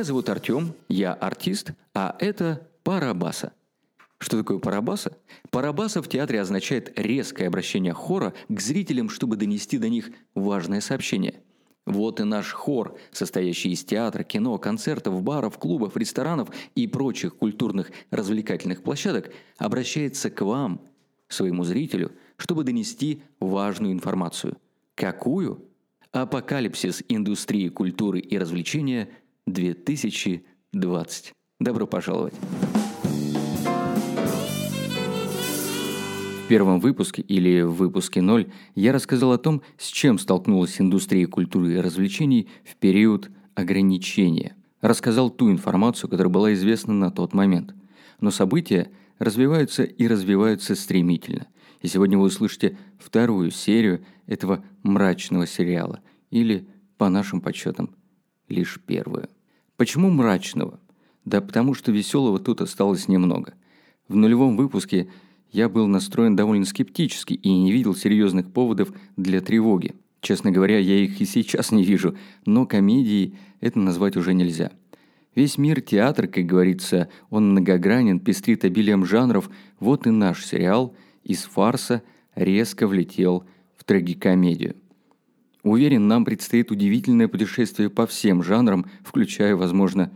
Меня зовут Артем, я артист, а это Парабаса. Что такое парабаса? Парабаса в театре означает резкое обращение хора к зрителям, чтобы донести до них важное сообщение. Вот и наш хор, состоящий из театра, кино, концертов, баров, клубов, ресторанов и прочих культурных развлекательных площадок, обращается к вам, своему зрителю, чтобы донести важную информацию. Какую? Апокалипсис индустрии культуры и развлечения 2020. Добро пожаловать! В первом выпуске или в выпуске 0 я рассказал о том, с чем столкнулась индустрия культуры и развлечений в период ограничения. Рассказал ту информацию, которая была известна на тот момент. Но события развиваются и развиваются стремительно. И сегодня вы услышите вторую серию этого мрачного сериала, или, по нашим подсчетам, лишь первую. Почему мрачного? Да потому что веселого тут осталось немного. В нулевом выпуске я был настроен довольно скептически и не видел серьезных поводов для тревоги. Честно говоря, я их и сейчас не вижу, но комедией это назвать уже нельзя. Весь мир театр, как говорится, он многогранен, пестрит обилием жанров, вот и наш сериал из фарса резко влетел в трагикомедию. Уверен, нам предстоит удивительное путешествие по всем жанрам, включая, возможно,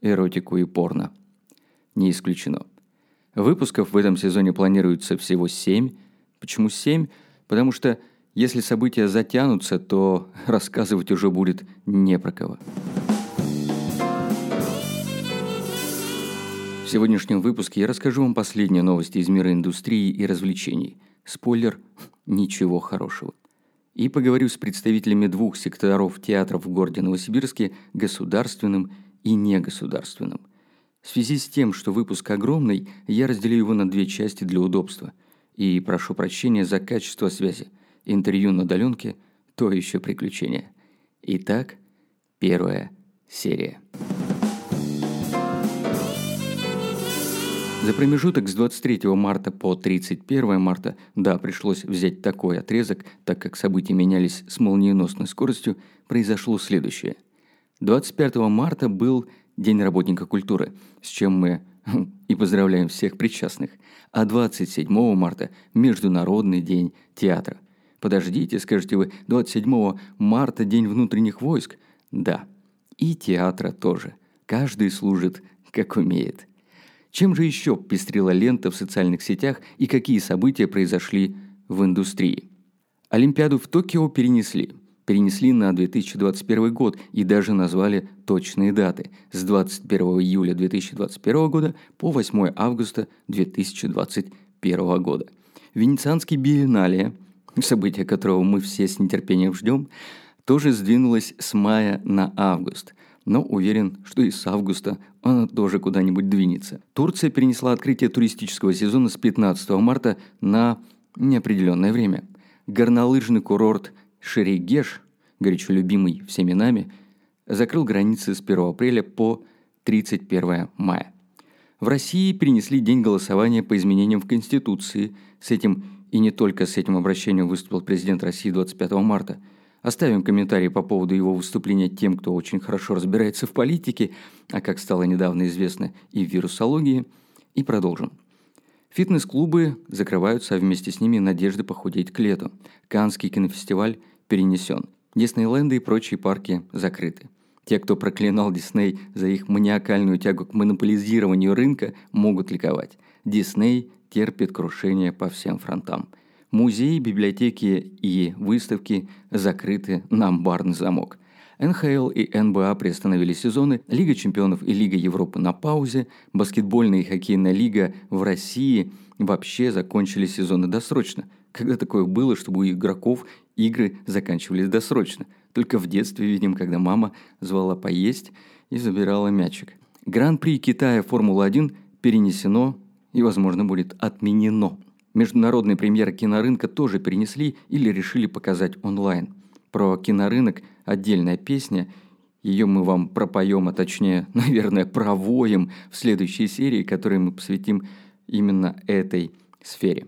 эротику и порно. Не исключено. Выпусков в этом сезоне планируется всего семь. Почему семь? Потому что если события затянутся, то рассказывать уже будет не про кого. В сегодняшнем выпуске я расскажу вам последние новости из мира индустрии и развлечений. Спойлер – ничего хорошего. И поговорю с представителями двух секторов театров в городе Новосибирске – государственным и негосударственным. В связи с тем, что выпуск огромный, я разделю его на две части для удобства. И прошу прощения за качество связи. Интервью на удаленке – то еще приключение. Итак, первая серия. За промежуток с 23 марта по 31 марта, да, пришлось взять такой отрезок, так как события менялись с молниеносной скоростью, произошло следующее. 25 марта был День работника культуры, с чем мы и поздравляем всех причастных. А 27 марта – Международный день театра. Подождите, скажете вы, 27 марта – День внутренних войск? Да. И театра тоже. Каждый служит, как умеет. Чем же еще пестрила лента в социальных сетях и какие события произошли в индустрии? Олимпиаду в Токио перенесли – перенесли на 2021 год и даже назвали точные даты – с 21 июля 2021 года по 8 августа 2021 года. Венецианский биеннале, событие которого мы все с нетерпением ждем, тоже сдвинулось с мая на август – но уверен, что и с августа она тоже куда-нибудь двинется. Турция перенесла открытие туристического сезона с 15 марта на неопределенное время. Горнолыжный курорт Шерегеш, горячо любимый всеми нами, закрыл границы с 1 апреля по 31 мая. В России перенесли день голосования по изменениям в Конституции. С этим и не только с этим обращением выступил президент России 25 марта. Оставим комментарии по поводу его выступления тем, кто очень хорошо разбирается в политике, а как стало недавно известно и в вирусологии, и продолжим. Фитнес-клубы закрываются, а вместе с ними надежды похудеть к лету. Канский кинофестиваль перенесен. Диснейленды и прочие парки закрыты. Те, кто проклинал Дисней за их маниакальную тягу к монополизированию рынка, могут ликовать. Дисней терпит крушение по всем фронтам. Музеи, библиотеки и выставки закрыты на амбарный замок. НХЛ и НБА приостановили сезоны, Лига чемпионов и Лига Европы на паузе, баскетбольная и хоккейная лига в России вообще закончили сезоны досрочно. Когда такое было, чтобы у игроков игры заканчивались досрочно. Только в детстве видим, когда мама звала поесть и забирала мячик. Гран-при Китая Формула-1 перенесено и, возможно, будет отменено. Международные премьеры кинорынка тоже перенесли или решили показать онлайн. Про кинорынок отдельная песня, ее мы вам пропоем, а точнее, наверное, провоем в следующей серии, которой мы посвятим именно этой сфере.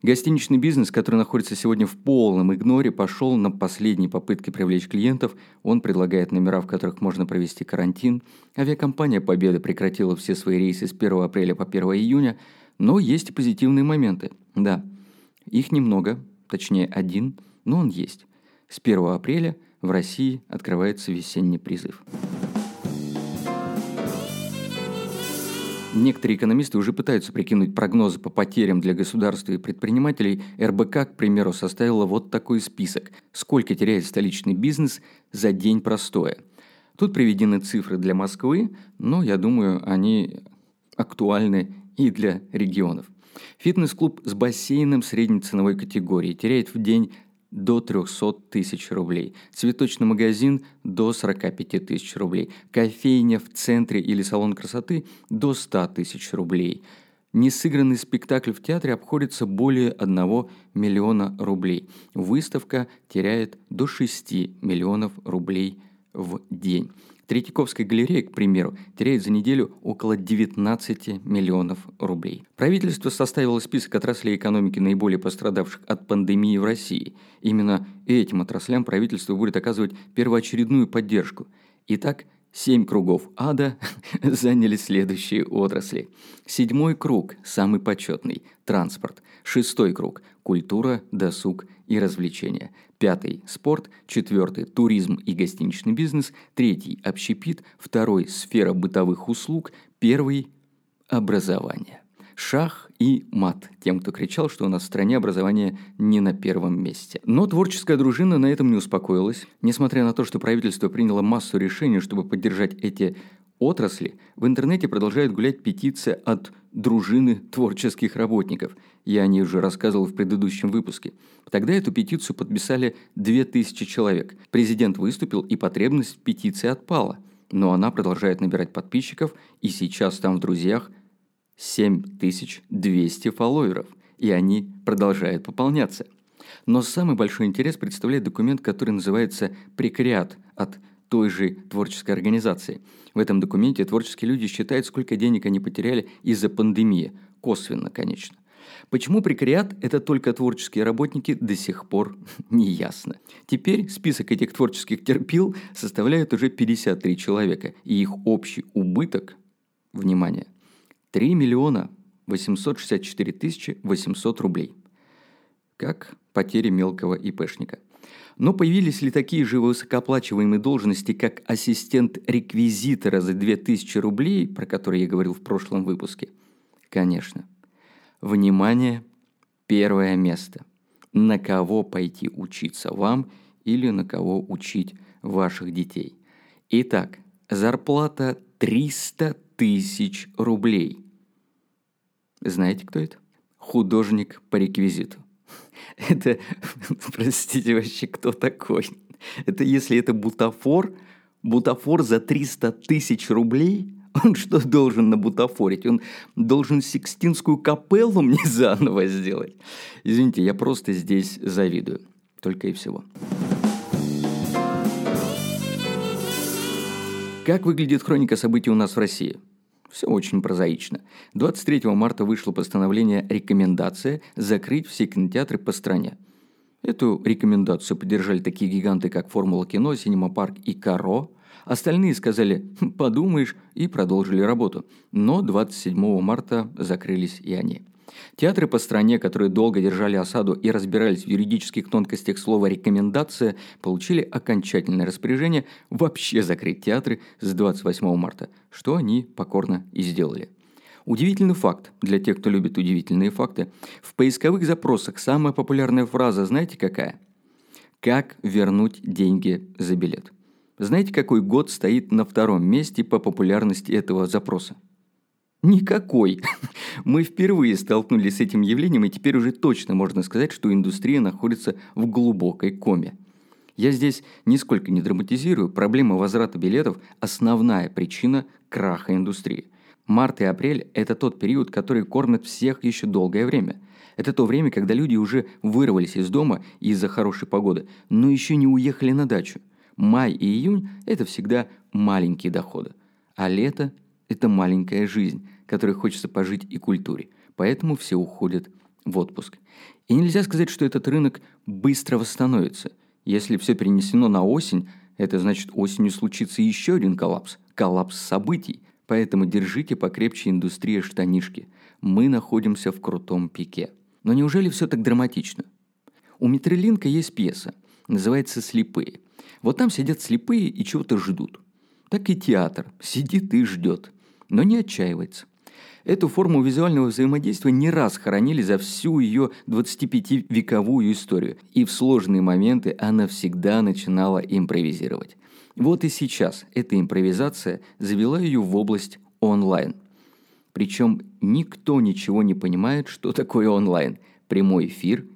Гостиничный бизнес, который находится сегодня в полном игноре, пошел на последние попытки привлечь клиентов. Он предлагает номера, в которых можно провести карантин. Авиакомпания «Победа» прекратила все свои рейсы с 1 апреля по 1 июня. Но есть и позитивные моменты. Да, их немного, точнее один, но он есть. С 1 апреля в России открывается весенний призыв. Некоторые экономисты уже пытаются прикинуть прогнозы по потерям для государства и предпринимателей. РБК, к примеру, составила вот такой список. Сколько теряет столичный бизнес за день простоя. Тут приведены цифры для Москвы, но, я думаю, они актуальны и для регионов. Фитнес-клуб с бассейном средней ценовой категории теряет в день до 300 тысяч рублей, цветочный магазин до 45 тысяч рублей, кофейня в центре или салон красоты до 100 тысяч рублей. Несыгранный спектакль в театре обходится более 1 миллиона рублей. Выставка теряет до 6 миллионов рублей в день. Третьяковская галерея, к примеру, теряет за неделю около 19 миллионов рублей. Правительство составило список отраслей экономики, наиболее пострадавших от пандемии в России. Именно этим отраслям правительство будет оказывать первоочередную поддержку. Итак, Семь кругов ада заняли следующие отрасли. Седьмой круг, самый почетный – транспорт. Шестой круг – культура, досуг и развлечения. Пятый – спорт. Четвертый – туризм и гостиничный бизнес. Третий – общепит. Второй – сфера бытовых услуг. Первый – образование. Шах и мат тем, кто кричал, что у нас в стране образование не на первом месте. Но творческая дружина на этом не успокоилась. Несмотря на то, что правительство приняло массу решений, чтобы поддержать эти отрасли, в интернете продолжает гулять петиция от дружины творческих работников. Я о ней уже рассказывал в предыдущем выпуске. Тогда эту петицию подписали 2000 человек. Президент выступил, и потребность петиции отпала. Но она продолжает набирать подписчиков, и сейчас там в друзьях 7200 фолловеров, и они продолжают пополняться. Но самый большой интерес представляет документ, который называется «Прекриат» от той же творческой организации. В этом документе творческие люди считают, сколько денег они потеряли из-за пандемии. Косвенно, конечно. Почему прекариат – это только творческие работники, до сих пор не ясно. Теперь список этих творческих терпил составляет уже 53 человека, и их общий убыток, внимание, 3 миллиона 864 тысячи 800 рублей. Как потери мелкого ИПшника. Но появились ли такие же высокооплачиваемые должности, как ассистент реквизитора за 2000 рублей, про которые я говорил в прошлом выпуске? Конечно. Внимание, первое место. На кого пойти учиться вам или на кого учить ваших детей? Итак, зарплата 300 тысяч рублей. Знаете, кто это? Художник по реквизиту. Это, простите, вообще кто такой? Это если это бутафор, бутафор за 300 тысяч рублей, он что должен на бутафорить? Он должен Сикстинскую капеллу мне заново сделать? Извините, я просто здесь завидую. Только и всего. Как выглядит хроника событий у нас в России? Все очень прозаично. 23 марта вышло постановление «Рекомендация» закрыть все кинотеатры по стране. Эту рекомендацию поддержали такие гиганты, как «Формула кино», «Синема Парк» и «Каро». Остальные сказали «Хм, «подумаешь» и продолжили работу. Но 27 марта закрылись и они. Театры по стране, которые долго держали осаду и разбирались в юридических тонкостях слова «рекомендация», получили окончательное распоряжение вообще закрыть театры с 28 марта, что они покорно и сделали. Удивительный факт для тех, кто любит удивительные факты. В поисковых запросах самая популярная фраза знаете какая? Как вернуть деньги за билет? Знаете, какой год стоит на втором месте по популярности этого запроса? Никакой. Мы впервые столкнулись с этим явлением, и теперь уже точно можно сказать, что индустрия находится в глубокой коме. Я здесь нисколько не драматизирую, проблема возврата билетов – основная причина краха индустрии. Март и апрель – это тот период, который кормит всех еще долгое время. Это то время, когда люди уже вырвались из дома из-за хорошей погоды, но еще не уехали на дачу. Май и июнь – это всегда маленькие доходы, а лето – это маленькая жизнь, которой хочется пожить и культуре. Поэтому все уходят в отпуск. И нельзя сказать, что этот рынок быстро восстановится. Если все перенесено на осень, это значит осенью случится еще один коллапс. Коллапс событий. Поэтому держите покрепче индустрия штанишки. Мы находимся в крутом пике. Но неужели все так драматично? У Митрелинка есть пьеса. Называется «Слепые». Вот там сидят слепые и чего-то ждут. Так и театр. Сидит и ждет. Но не отчаивается. Эту форму визуального взаимодействия не раз хоронили за всю ее 25-вековую историю, и в сложные моменты она всегда начинала импровизировать. Вот и сейчас эта импровизация завела ее в область онлайн. Причем никто ничего не понимает, что такое онлайн, прямой эфир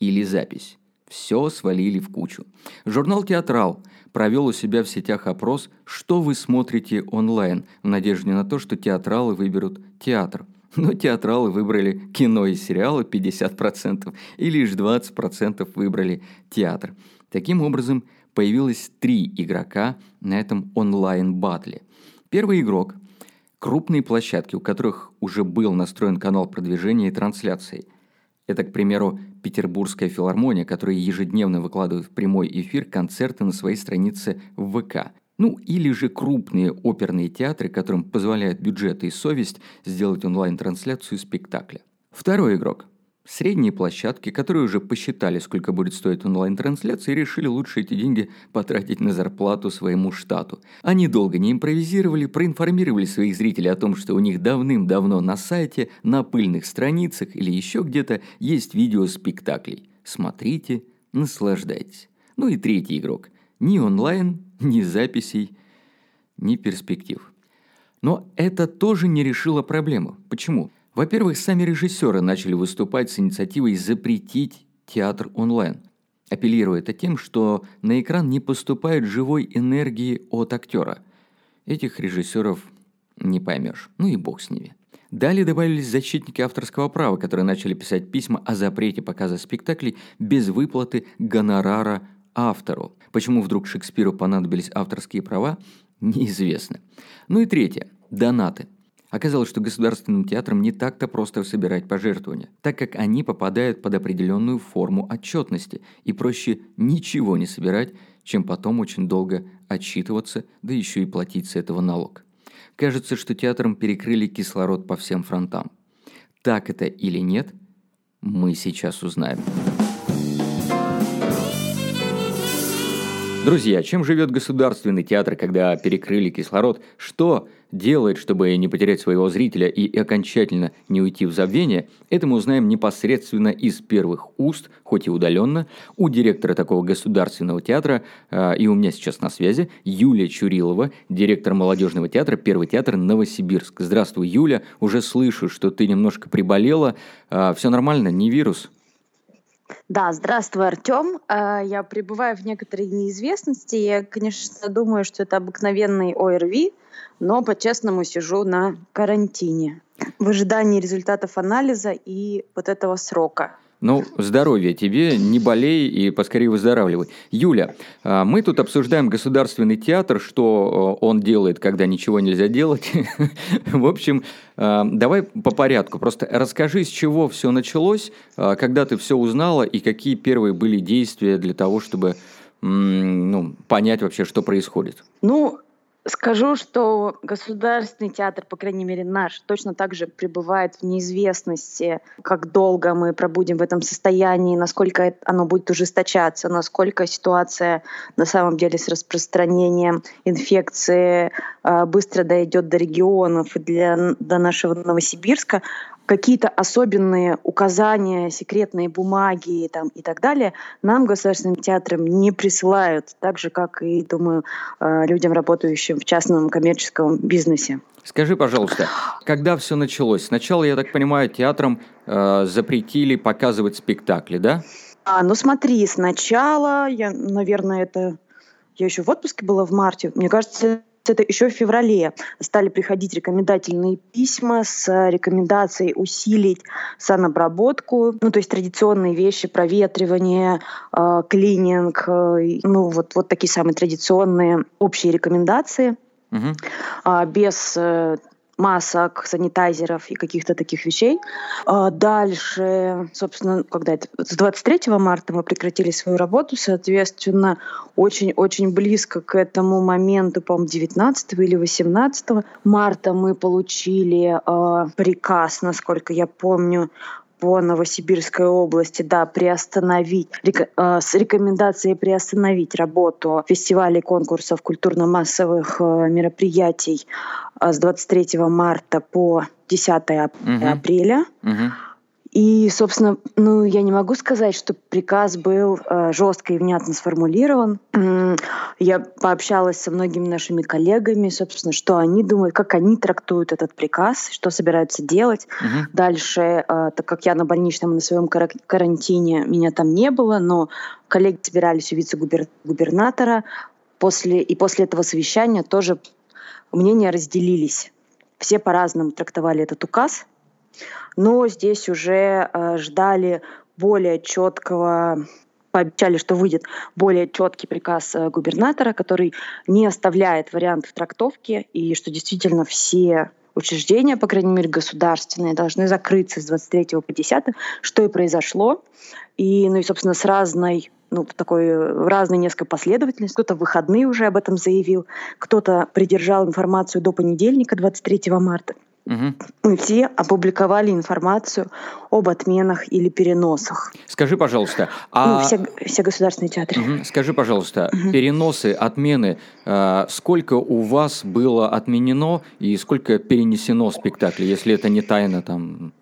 или запись. Все свалили в кучу. Журнал «Театрал» провел у себя в сетях опрос «Что вы смотрите онлайн?» в надежде на то, что театралы выберут театр. Но театралы выбрали кино и сериалы 50%, и лишь 20% выбрали театр. Таким образом, появилось три игрока на этом онлайн-батле. Первый игрок – крупные площадки, у которых уже был настроен канал продвижения и трансляции. Это, к примеру, Петербургская филармония, которая ежедневно выкладывает в прямой эфир концерты на своей странице в ВК. Ну, или же крупные оперные театры, которым позволяют бюджеты и совесть сделать онлайн-трансляцию спектакля. Второй игрок Средние площадки, которые уже посчитали, сколько будет стоить онлайн-трансляция, решили лучше эти деньги потратить на зарплату своему штату. Они долго не импровизировали, проинформировали своих зрителей о том, что у них давным-давно на сайте, на пыльных страницах или еще где-то есть видео спектаклей. Смотрите, наслаждайтесь. Ну и третий игрок. Ни онлайн, ни записей, ни перспектив. Но это тоже не решило проблему. Почему? Во-первых, сами режиссеры начали выступать с инициативой запретить театр онлайн, апеллируя это тем, что на экран не поступает живой энергии от актера. Этих режиссеров не поймешь, ну и бог с ними. Далее добавились защитники авторского права, которые начали писать письма о запрете показа спектаклей без выплаты гонорара автору. Почему вдруг Шекспиру понадобились авторские права, неизвестно. Ну и третье – донаты – Оказалось, что государственным театрам не так-то просто собирать пожертвования, так как они попадают под определенную форму отчетности, и проще ничего не собирать, чем потом очень долго отчитываться, да еще и платить с этого налог. Кажется, что театрам перекрыли кислород по всем фронтам. Так это или нет, мы сейчас узнаем. Друзья, чем живет государственный театр, когда перекрыли кислород? Что делает, чтобы не потерять своего зрителя и окончательно не уйти в забвение? Это мы узнаем непосредственно из первых уст, хоть и удаленно, у директора такого государственного театра, э, и у меня сейчас на связи, Юлия Чурилова, директор молодежного театра, Первый театр Новосибирск. Здравствуй, Юля, уже слышу, что ты немножко приболела. Э, все нормально, не вирус? Да, здравствуй, Артем. А, я пребываю в некоторой неизвестности. Я, конечно, думаю, что это обыкновенный ОРВИ, но по-честному сижу на карантине в ожидании результатов анализа и вот этого срока. Ну, здоровья тебе, не болей и поскорее выздоравливай. Юля, а, мы тут обсуждаем государственный театр, что э, он делает, когда ничего нельзя делать. В общем, а, давай по порядку. Просто расскажи, с чего все началось, а, когда ты все узнала и какие первые были действия для того, чтобы ну, понять вообще, что происходит. Ну, Скажу, что Государственный театр, по крайней мере наш, точно так же пребывает в неизвестности, как долго мы пробудем в этом состоянии, насколько оно будет ужесточаться, насколько ситуация на самом деле с распространением инфекции э, быстро дойдет до регионов и для, до нашего Новосибирска какие-то особенные указания, секретные бумаги там, и так далее нам, государственным театрам, не присылают, так же, как и, думаю, э, людям, работающим в частном коммерческом бизнесе. Скажи, пожалуйста, когда все началось? Сначала, я так понимаю, театрам э, запретили показывать спектакли, да? А, ну смотри, сначала, я, наверное, это... Я еще в отпуске была в марте. Мне кажется, это еще в феврале стали приходить рекомендательные письма с рекомендацией усилить санобработку, ну то есть традиционные вещи, проветривание, э, клининг, э, ну вот, вот такие самые традиционные общие рекомендации. Угу. без э, масок, санитайзеров и каких-то таких вещей. А дальше, собственно, когда это с 23 марта мы прекратили свою работу, соответственно, очень-очень близко к этому моменту, по-моему, 19 или 18 марта мы получили э, приказ, насколько я помню, по Новосибирской области, да, приостановить, э, с рекомендацией приостановить работу фестивалей, конкурсов, культурно-массовых э, мероприятий с 23 марта по 10 угу. апреля. Угу. И, собственно, ну, я не могу сказать, что приказ был э, жестко и внятно сформулирован. Я пообщалась со многими нашими коллегами, собственно, что они думают, как они трактуют этот приказ, что собираются делать. Угу. Дальше, э, так как я на больничном на своем карантине, меня там не было, но коллеги собирались у вице-губернатора. После, и после этого совещания тоже мнения разделились. Все по-разному трактовали этот указ. Но здесь уже э, ждали более четкого пообещали, что выйдет более четкий приказ э, губернатора, который не оставляет вариантов трактовки, и что действительно все учреждения, по крайней мере, государственные, должны закрыться с 23 по 10, что и произошло. И, ну и, собственно, с разной ну, такой в разной несколько последовательности. Кто-то в выходные уже об этом заявил, кто-то придержал информацию до понедельника, 23 марта. Угу. Мы все опубликовали информацию об отменах или переносах. Скажи, пожалуйста, а... ну, все, все государственные театры. Угу. Скажи, пожалуйста, угу. переносы, отмены, э, сколько у вас было отменено и сколько перенесено спектаклей, если это не тайна там?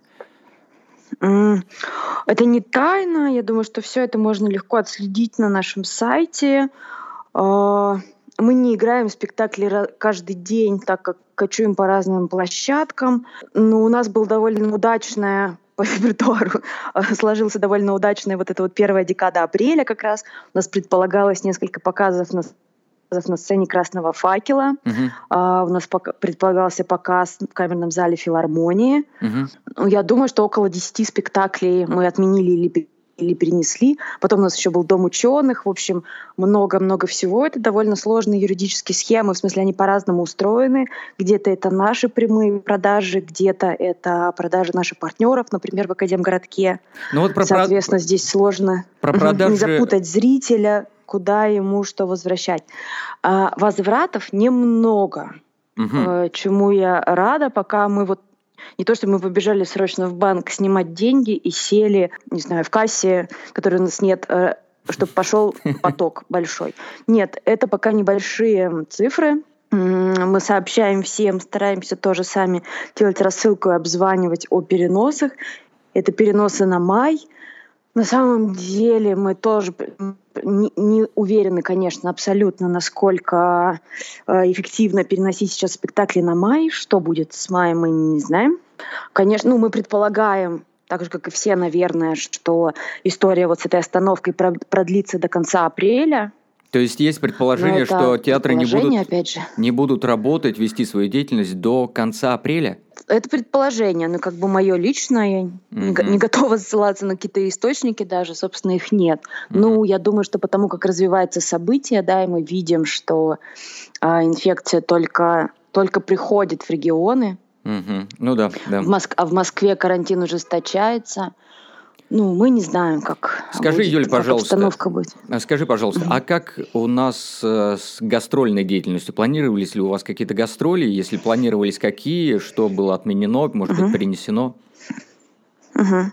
Это не тайна. Я думаю, что все это можно легко отследить на нашем сайте. А, мы не играем спектакли каждый день, так как кочуем по разным площадкам. Но у нас был довольно удачная по репертуару сложился довольно удачная вот эта вот первая декада апреля как раз. У нас предполагалось несколько показов на на сцене «Красного факела». Uh-huh. Uh, у нас пок- предполагался показ в камерном зале филармонии. Uh-huh. Я думаю, что около 10 спектаклей мы отменили или или перенесли. Потом у нас еще был Дом ученых. В общем, много-много всего. Это довольно сложные юридические схемы. В смысле, они по-разному устроены. Где-то это наши прямые продажи, где-то это продажи наших партнеров, например, в Академгородке. Ну вот про Соответственно, про... здесь сложно про продажи... не запутать зрителя, куда ему что возвращать. А, возвратов немного. Угу. Чему я рада, пока мы вот не то, что мы побежали срочно в банк снимать деньги и сели, не знаю, в кассе, которой у нас нет, э, чтобы пошел поток большой. Нет, это пока небольшие цифры, мы сообщаем всем, стараемся тоже сами делать рассылку и обзванивать о переносах. Это переносы на май. На самом деле мы тоже не, не уверены, конечно, абсолютно, насколько э, эффективно переносить сейчас спектакли на май. Что будет с маем, мы не знаем. Конечно, ну, мы предполагаем, так же, как и все, наверное, что история вот с этой остановкой продлится до конца апреля. То есть есть предположение, что театры не будут, не будут работать, вести свою деятельность до конца апреля? Это предположение, но как бы мое личное, я mm-hmm. не готова ссылаться на какие-то источники даже, собственно, их нет. Mm-hmm. Ну, я думаю, что потому как развивается событие, да, и мы видим, что а, инфекция только, только приходит в регионы. Mm-hmm. Ну да, да. В Моск... А в Москве карантин ужесточается. Ну, мы не знаем, как Скажи, будет, Юль, пожалуйста, обстановка будет. А скажи, пожалуйста, а как у нас э, с гастрольной деятельностью? Планировались ли у вас какие-то гастроли? Если планировались, какие? Что было отменено, может mm-hmm. быть, перенесено? Mm-hmm.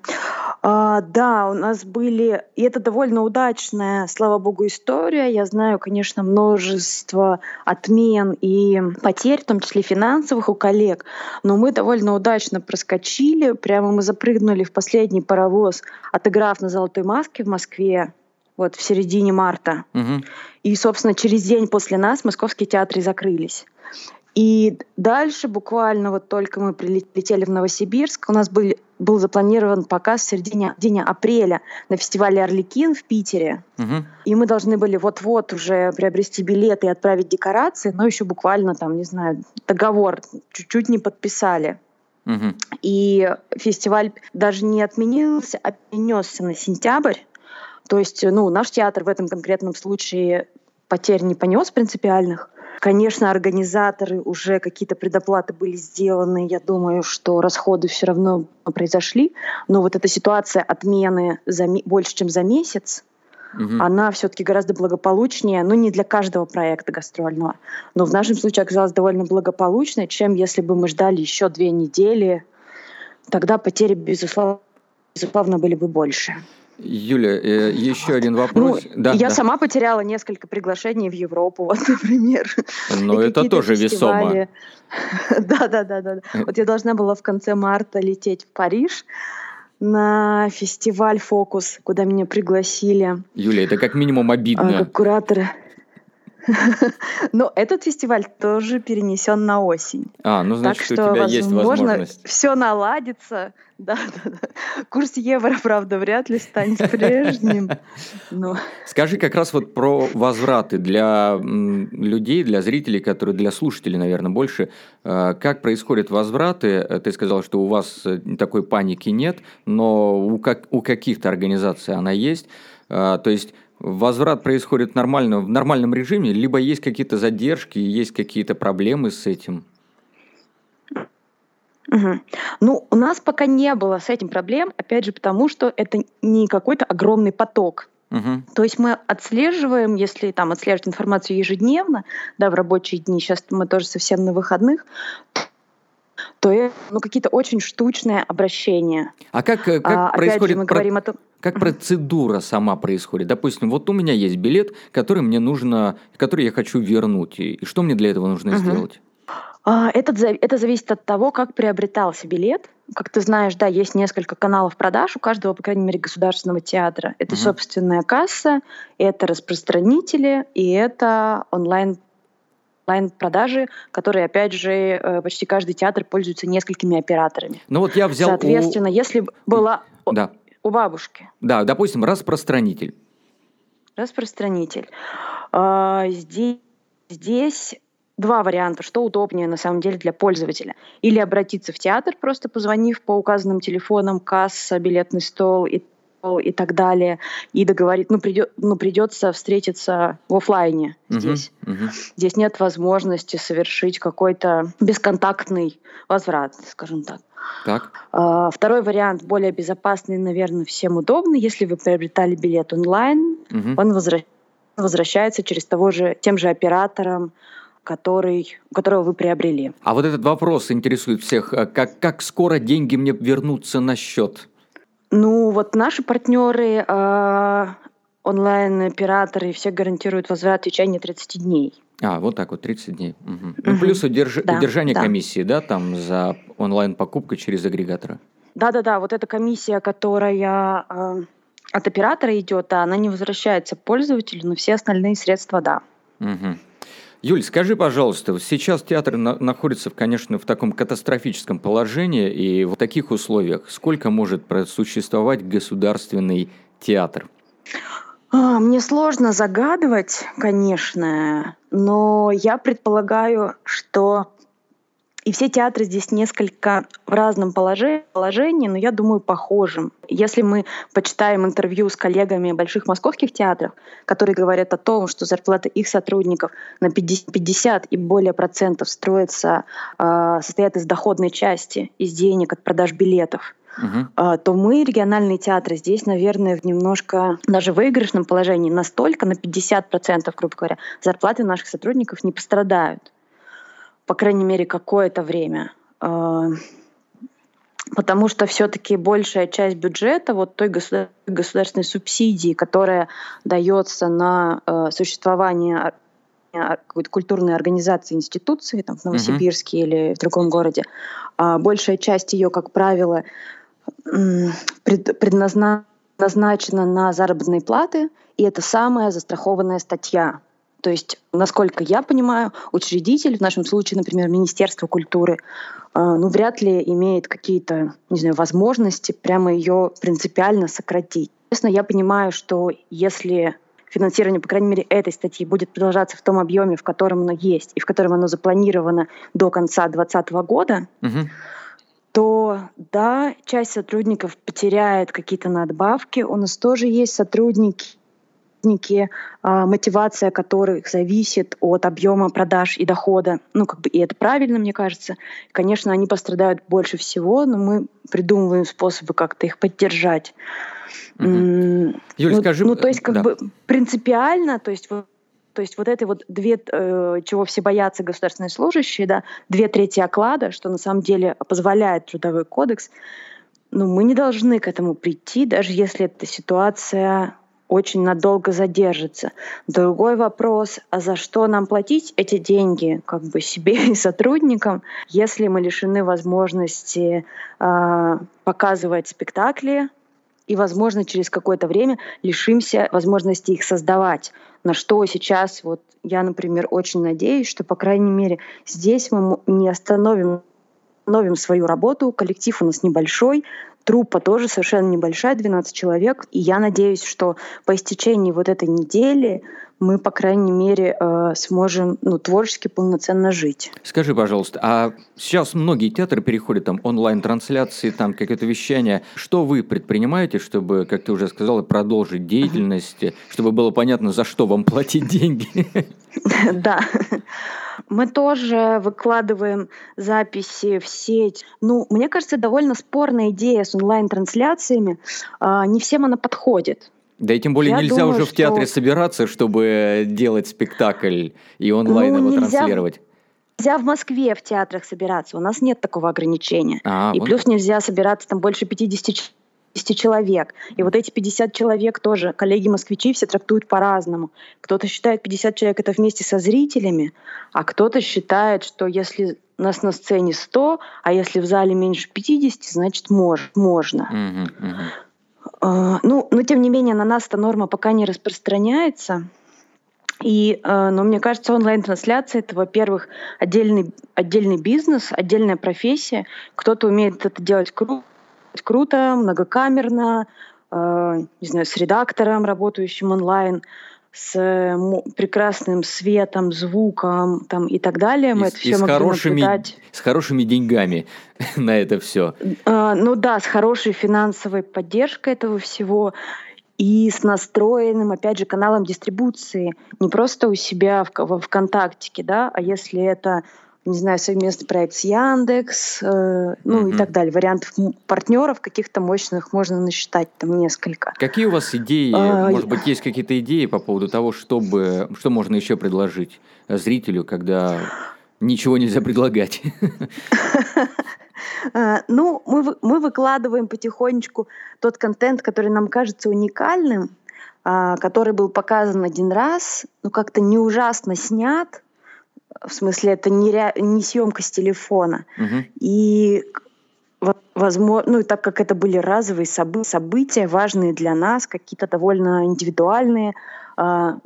А, да, у нас были, и это довольно удачная, слава богу, история. Я знаю, конечно, множество отмен и потерь, в том числе финансовых у коллег, но мы довольно удачно проскочили. Прямо мы запрыгнули в последний паровоз, отыграв на Золотой Маске в Москве вот в середине марта. Угу. И, собственно, через день после нас московские театры закрылись. И дальше буквально вот только мы прилетели в Новосибирск, у нас был, был запланирован показ в середине дня апреля на фестивале «Орликин» в Питере. Угу. И мы должны были вот-вот уже приобрести билеты и отправить декорации, но еще буквально там, не знаю, договор чуть-чуть не подписали. Угу. И фестиваль даже не отменился, а перенесся на сентябрь. То есть, ну, наш театр в этом конкретном случае потерь не понес принципиальных. Конечно, организаторы уже какие-то предоплаты были сделаны. Я думаю, что расходы все равно произошли. Но вот эта ситуация отмены за, больше, чем за месяц, угу. она все-таки гораздо благополучнее, ну не для каждого проекта гастрольного, но в нашем случае оказалась довольно благополучной, чем если бы мы ждали еще две недели, тогда потери, безусловно, безусловно были бы больше. Юля, э, еще один вопрос. Ну, да, я да. сама потеряла несколько приглашений в Европу, вот, например. Ну, это тоже фестивали. весомо. Да, да, да, да. Вот я должна была в конце марта лететь в Париж на фестиваль «Фокус», куда меня пригласили. Юля, это как минимум обидно. А, как кураторы. Но этот фестиваль тоже перенесен на осень. А, ну значит, так что, у тебя есть возможность. все наладится. Да, да, да. Курс евро, правда, вряд ли станет прежним. Но... Скажи как раз вот про возвраты для людей, для зрителей, которые для слушателей, наверное, больше. Э, как происходят возвраты? Ты сказал, что у вас э, такой паники нет, но у, как, у каких-то организаций она есть. Э, то есть возврат происходит нормально, в нормальном режиме, либо есть какие-то задержки, есть какие-то проблемы с этим? Угу. Ну, у нас пока не было с этим проблем, опять же, потому что это не какой-то огромный поток. Угу. То есть мы отслеживаем, если там отслеживать информацию ежедневно, да, в рабочие дни, сейчас мы тоже совсем на выходных, то ну, какие-то очень штучные обращения. А как, э, как а, происходит... Же, мы про... говорим о том... Как процедура сама происходит? Допустим, вот у меня есть билет, который мне нужно, который я хочу вернуть. И что мне для этого нужно угу. сделать? А, это, это зависит от того, как приобретался билет. Как ты знаешь, да, есть несколько каналов продаж у каждого, по крайней мере, государственного театра. Это угу. собственная касса, это распространители и это онлайн онлайн-продажи, которые, опять же, э, почти каждый театр пользуется несколькими операторами. Ну вот я взял... Соответственно, у... если была да. у бабушки. Да, допустим, распространитель. Распространитель. А, здесь, здесь два варианта, что удобнее на самом деле для пользователя. Или обратиться в театр, просто позвонив по указанным телефонам, касса, билетный стол и и так далее, и договорить, ну, придет, ну придется встретиться в офлайне здесь. Uh-huh. Здесь нет возможности совершить какой-то бесконтактный возврат, скажем так. Так. А, второй вариант, более безопасный, наверное, всем удобный. Если вы приобретали билет онлайн, uh-huh. он возвращ... возвращается через того же, тем же оператором, который, которого вы приобрели. А вот этот вопрос интересует всех. Как, как скоро деньги мне вернутся на счет? Ну, вот наши партнеры, э, онлайн-операторы, все гарантируют возврат в течение 30 дней. А, вот так вот, 30 дней. Угу. Ну, плюс удерж... да, удержание да. комиссии, да, там за онлайн-покупку через агрегатора? Да-да-да, вот эта комиссия, которая э, от оператора идет, да, она не возвращается пользователю, но все остальные средства, да. Угу. Юль, скажи, пожалуйста, сейчас театр на- находится, конечно, в таком катастрофическом положении, и в таких условиях сколько может просуществовать государственный театр? А, мне сложно загадывать, конечно, но я предполагаю, что и все театры здесь несколько в разном положении, но я думаю, похожим. Если мы почитаем интервью с коллегами больших московских театров, которые говорят о том, что зарплаты их сотрудников на 50 и более процентов строятся, а, состоят из доходной части, из денег от продаж билетов, Uh-huh. то мы, региональные театры, здесь, наверное, в немножко даже выигрышном положении, настолько на 50%, грубо говоря, зарплаты наших сотрудников не пострадают по крайней мере, какое-то время. А, потому что все-таки большая часть бюджета, вот той государственной субсидии, которая дается на э, существование какой-то культурной организации, институции, там, в Новосибирске uh-huh. или в другом городе, а большая часть ее, как правило, предназначена на заработные платы, и это самая застрахованная статья то есть, насколько я понимаю, учредитель, в нашем случае, например, Министерство культуры, э, ну, вряд ли имеет какие-то, не знаю, возможности прямо ее принципиально сократить. Естественно, я понимаю, что если финансирование, по крайней мере, этой статьи будет продолжаться в том объеме, в котором оно есть, и в котором оно запланировано до конца 2020 года, угу. то да, часть сотрудников потеряет какие-то надбавки. У нас тоже есть сотрудники, а, мотивация которых зависит от объема продаж и дохода. Ну, как бы, и это правильно, мне кажется. Конечно, они пострадают больше всего, но мы придумываем способы как-то их поддержать. Угу. Юль, ну, скажи... Ну, то есть, как да. бы принципиально, то есть вот то есть вот это вот две, э, чего все боятся государственные служащие, да, две трети оклада, что на самом деле позволяет трудовой кодекс, но мы не должны к этому прийти, даже если эта ситуация очень надолго задержится. Другой вопрос, а за что нам платить эти деньги, как бы себе и сотрудникам, если мы лишены возможности э, показывать спектакли и, возможно, через какое-то время лишимся возможности их создавать. На что сейчас вот я, например, очень надеюсь, что, по крайней мере, здесь мы не остановим остановим свою работу. Коллектив у нас небольшой, Труппа тоже совершенно небольшая, 12 человек. И я надеюсь, что по истечении вот этой недели мы, по крайней мере, э, сможем ну, творчески полноценно жить. Скажи, пожалуйста, а сейчас многие театры переходят там онлайн-трансляции, там какое-то вещание. Что вы предпринимаете, чтобы, как ты уже сказала, продолжить деятельность, чтобы было понятно, за что вам платить деньги? Да. Мы тоже выкладываем записи в сеть. Ну, мне кажется, довольно спорная идея с онлайн-трансляциями. А, не всем она подходит. Да и тем более Я нельзя думаю, уже в театре что... собираться, чтобы делать спектакль и онлайн ну, его нельзя... транслировать. Нельзя в Москве в театрах собираться, у нас нет такого ограничения. А, и вот плюс так. нельзя собираться там больше 50 50 человек. И вот эти 50 человек тоже, коллеги-москвичи все трактуют по-разному. Кто-то считает 50 человек это вместе со зрителями, а кто-то считает, что если нас на сцене 100, а если в зале меньше 50, значит мож, можно. Uh, ну, но тем не менее на нас эта норма пока не распространяется. И, uh, но мне кажется, онлайн-трансляция это, во-первых, отдельный, отдельный бизнес, отдельная профессия. Кто-то умеет это делать круто, круто, многокамерно, э, не знаю, с редактором, работающим онлайн, с прекрасным светом, звуком там, и так далее. Мы и, это все и с хорошими, наблюдать. С хорошими деньгами на это все. А, ну да, с хорошей финансовой поддержкой этого всего и с настроенным, опять же, каналом дистрибуции. Не просто у себя в, в ВКонтактике, да, а если это не знаю, совместный проект с Яндекс, э, ну mm-hmm. и так далее. Вариантов партнеров каких-то мощных можно насчитать там несколько. Какие у вас идеи? А, Может быть, есть какие-то идеи по поводу того, чтобы, что можно еще предложить зрителю, когда ничего нельзя предлагать? А, ну, мы, мы выкладываем потихонечку тот контент, который нам кажется уникальным, а, который был показан один раз, ну как-то не ужасно снят, в смысле, это не, ре... не съемка с телефона. Угу. И возможно, ну и так как это были разовые собы- события, важные для нас, какие-то довольно индивидуальные, э,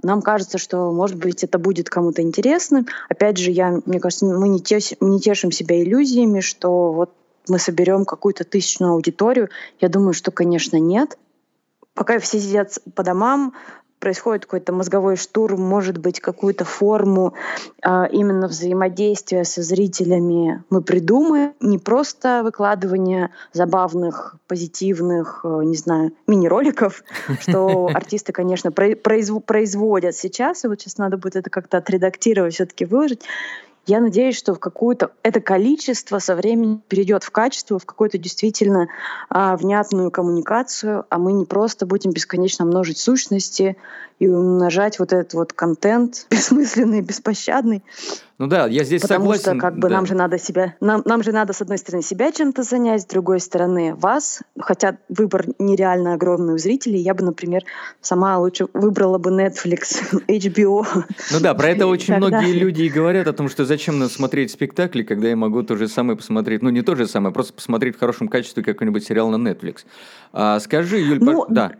нам кажется, что, может быть, это будет кому-то интересным. Опять же, я, мне кажется, мы не, теш, не тешим себя иллюзиями, что вот мы соберем какую-то тысячную аудиторию. Я думаю, что, конечно, нет. Пока все сидят по домам, происходит какой-то мозговой штурм, может быть, какую-то форму э, именно взаимодействия со зрителями мы придумаем. Не просто выкладывание забавных, позитивных, э, не знаю, мини-роликов, что артисты, конечно, производят сейчас, и вот сейчас надо будет это как-то отредактировать, все-таки выложить. Я надеюсь, что в какую-то это количество со временем перейдет в качество, в какую-то действительно а, внятную коммуникацию, а мы не просто будем бесконечно множить сущности и умножать вот этот вот контент бессмысленный, беспощадный. Ну да, я здесь Потому согласен. Потому что как бы да. нам же надо себя, нам, нам же надо с одной стороны себя чем-то занять, с другой стороны вас. Хотя выбор нереально огромный у зрителей. Я бы, например, сама лучше выбрала бы Netflix, HBO. Ну да, про это очень многие люди и говорят о том, что зачем нам смотреть спектакли, когда я могу то же самое посмотреть, ну не то же самое, просто посмотреть в хорошем качестве какой-нибудь сериал на Netflix. А, скажи, Юль, ну, да.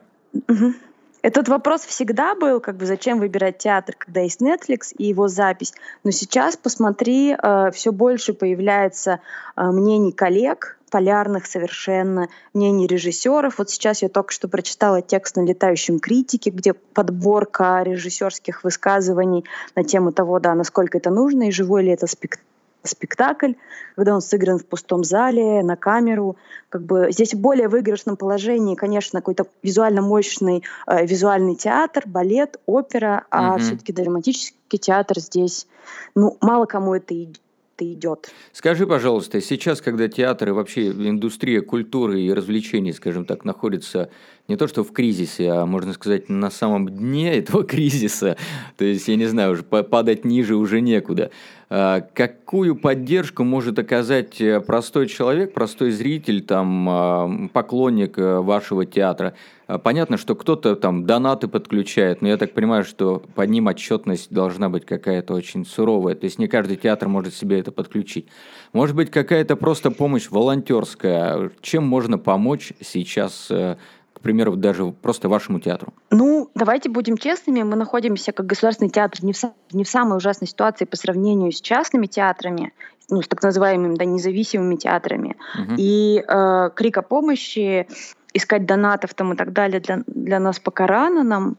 Угу. Этот вопрос всегда был, как бы зачем выбирать театр, когда есть Netflix и его запись. Но сейчас, посмотри, э, все больше появляется э, мнений коллег, полярных совершенно, мнений режиссеров. Вот сейчас я только что прочитала текст на летающем критике, где подборка режиссерских высказываний на тему того, да, насколько это нужно и живой ли это спектакль спектакль, когда он сыгран в пустом зале, на камеру. Как бы здесь в более выигрышном положении, конечно, какой-то визуально мощный э, визуальный театр, балет, опера, а mm-hmm. все-таки драматический театр здесь, ну, мало кому это это идет. Скажи, пожалуйста, сейчас, когда театр и вообще индустрия культуры и развлечений, скажем так, находится не то что в кризисе, а можно сказать на самом дне этого кризиса, то есть, я не знаю, уже падать ниже уже некуда. А, какую поддержку может оказать э, простой человек, простой зритель, там, а, поклонник э, вашего театра? Понятно, что кто-то там донаты подключает, но я так понимаю, что под ним отчетность должна быть какая-то очень суровая. То есть не каждый театр может себе это подключить. Может быть, какая-то просто помощь волонтерская. Чем можно помочь сейчас э, к примеру, даже просто вашему театру? Ну, давайте будем честными, мы находимся как государственный театр не в, не в самой ужасной ситуации по сравнению с частными театрами, ну, с так называемыми да, независимыми театрами. Угу. И э, крик о помощи, искать донатов там и так далее для, для нас пока рано, нам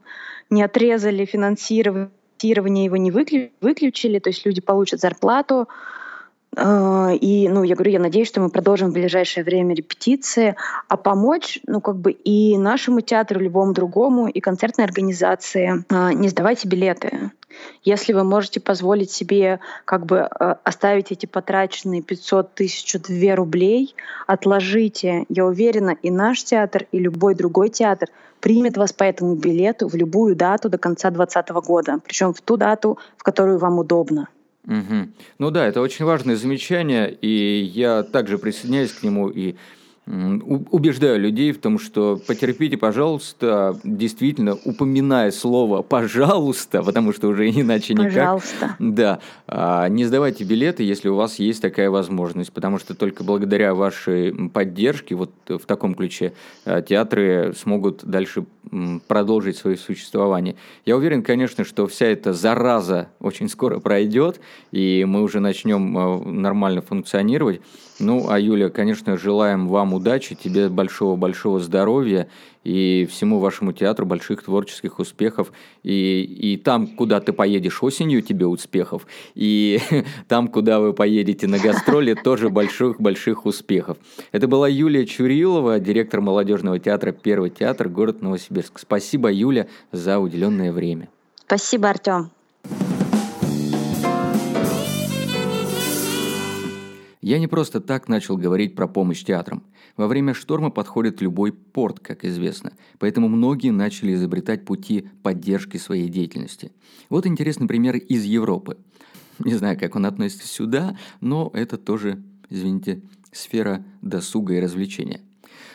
не отрезали финансирование, его не выключили, то есть люди получат зарплату, и, ну, я говорю, я надеюсь, что мы продолжим в ближайшее время репетиции, а помочь, ну, как бы и нашему театру, любому другому, и концертной организации а, не сдавайте билеты. Если вы можете позволить себе как бы а, оставить эти потраченные 500 тысяч 2 рублей, отложите. Я уверена, и наш театр, и любой другой театр примет вас по этому билету в любую дату до конца 2020 года, причем в ту дату, в которую вам удобно. Угу. Ну да, это очень важное замечание, и я также присоединяюсь к нему и убеждаю людей в том, что потерпите, пожалуйста, действительно, упоминая слово «пожалуйста», потому что уже иначе никак. Пожалуйста. Да. А, не сдавайте билеты, если у вас есть такая возможность, потому что только благодаря вашей поддержке, вот в таком ключе, а, театры смогут дальше продолжить свое существование. Я уверен, конечно, что вся эта зараза очень скоро пройдет, и мы уже начнем а, нормально функционировать. Ну, а Юля, конечно, желаем вам удачи, тебе большого-большого здоровья и всему вашему театру больших творческих успехов. И, и там, куда ты поедешь осенью, тебе успехов. И там, куда вы поедете на гастроли, тоже больших-больших успехов. Это была Юлия Чурилова, директор молодежного театра «Первый театр», город Новосибирск. Спасибо, Юля, за уделенное время. Спасибо, Артем. Я не просто так начал говорить про помощь театрам. Во время шторма подходит любой порт, как известно, поэтому многие начали изобретать пути поддержки своей деятельности. Вот интересный пример из Европы. Не знаю, как он относится сюда, но это тоже, извините, сфера досуга и развлечения –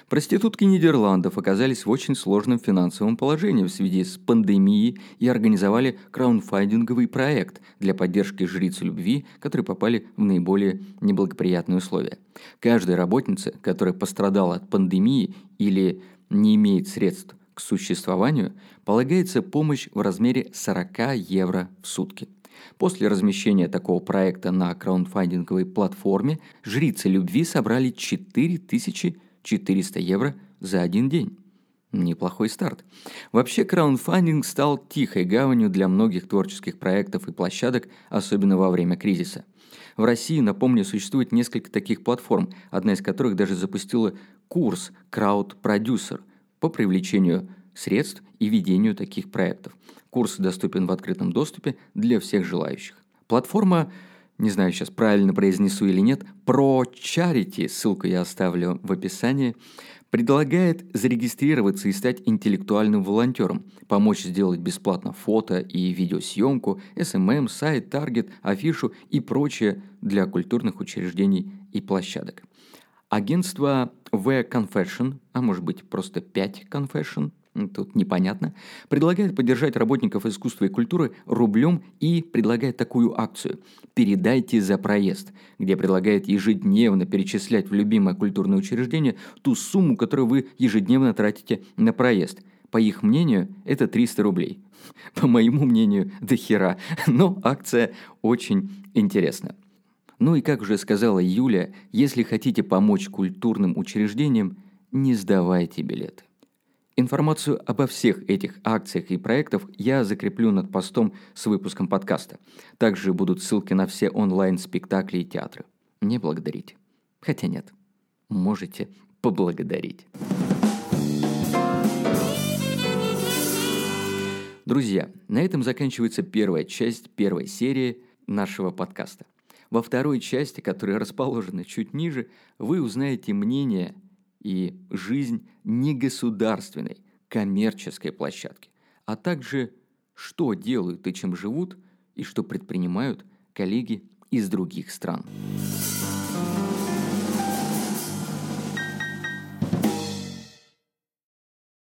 Проститутки Нидерландов оказались в очень сложном финансовом положении в связи с пандемией и организовали краунфайдинговый проект для поддержки жриц любви, которые попали в наиболее неблагоприятные условия. Каждой работнице, которая пострадала от пандемии или не имеет средств к существованию, полагается помощь в размере 40 евро в сутки. После размещения такого проекта на краундфандинговой платформе жрицы любви собрали 4000 400 евро за один день. Неплохой старт. Вообще, краундфандинг стал тихой гаванью для многих творческих проектов и площадок, особенно во время кризиса. В России, напомню, существует несколько таких платформ, одна из которых даже запустила курс Producer по привлечению средств и ведению таких проектов. Курс доступен в открытом доступе для всех желающих. Платформа не знаю, сейчас правильно произнесу или нет, про Charity, ссылку я оставлю в описании, предлагает зарегистрироваться и стать интеллектуальным волонтером, помочь сделать бесплатно фото и видеосъемку, SMM, сайт, таргет, афишу и прочее для культурных учреждений и площадок. Агентство V Confession, а может быть просто 5 Confession, тут непонятно, предлагает поддержать работников искусства и культуры рублем и предлагает такую акцию «Передайте за проезд», где предлагает ежедневно перечислять в любимое культурное учреждение ту сумму, которую вы ежедневно тратите на проезд. По их мнению, это 300 рублей. По моему мнению, до хера. Но акция очень интересна. Ну и как уже сказала Юля, если хотите помочь культурным учреждениям, не сдавайте билеты. Информацию обо всех этих акциях и проектах я закреплю над постом с выпуском подкаста. Также будут ссылки на все онлайн-спектакли и театры. Не благодарите. Хотя нет, можете поблагодарить. Друзья, на этом заканчивается первая часть первой серии нашего подкаста. Во второй части, которая расположена чуть ниже, вы узнаете мнение и жизнь негосударственной, коммерческой площадки, а также что делают и чем живут, и что предпринимают коллеги из других стран.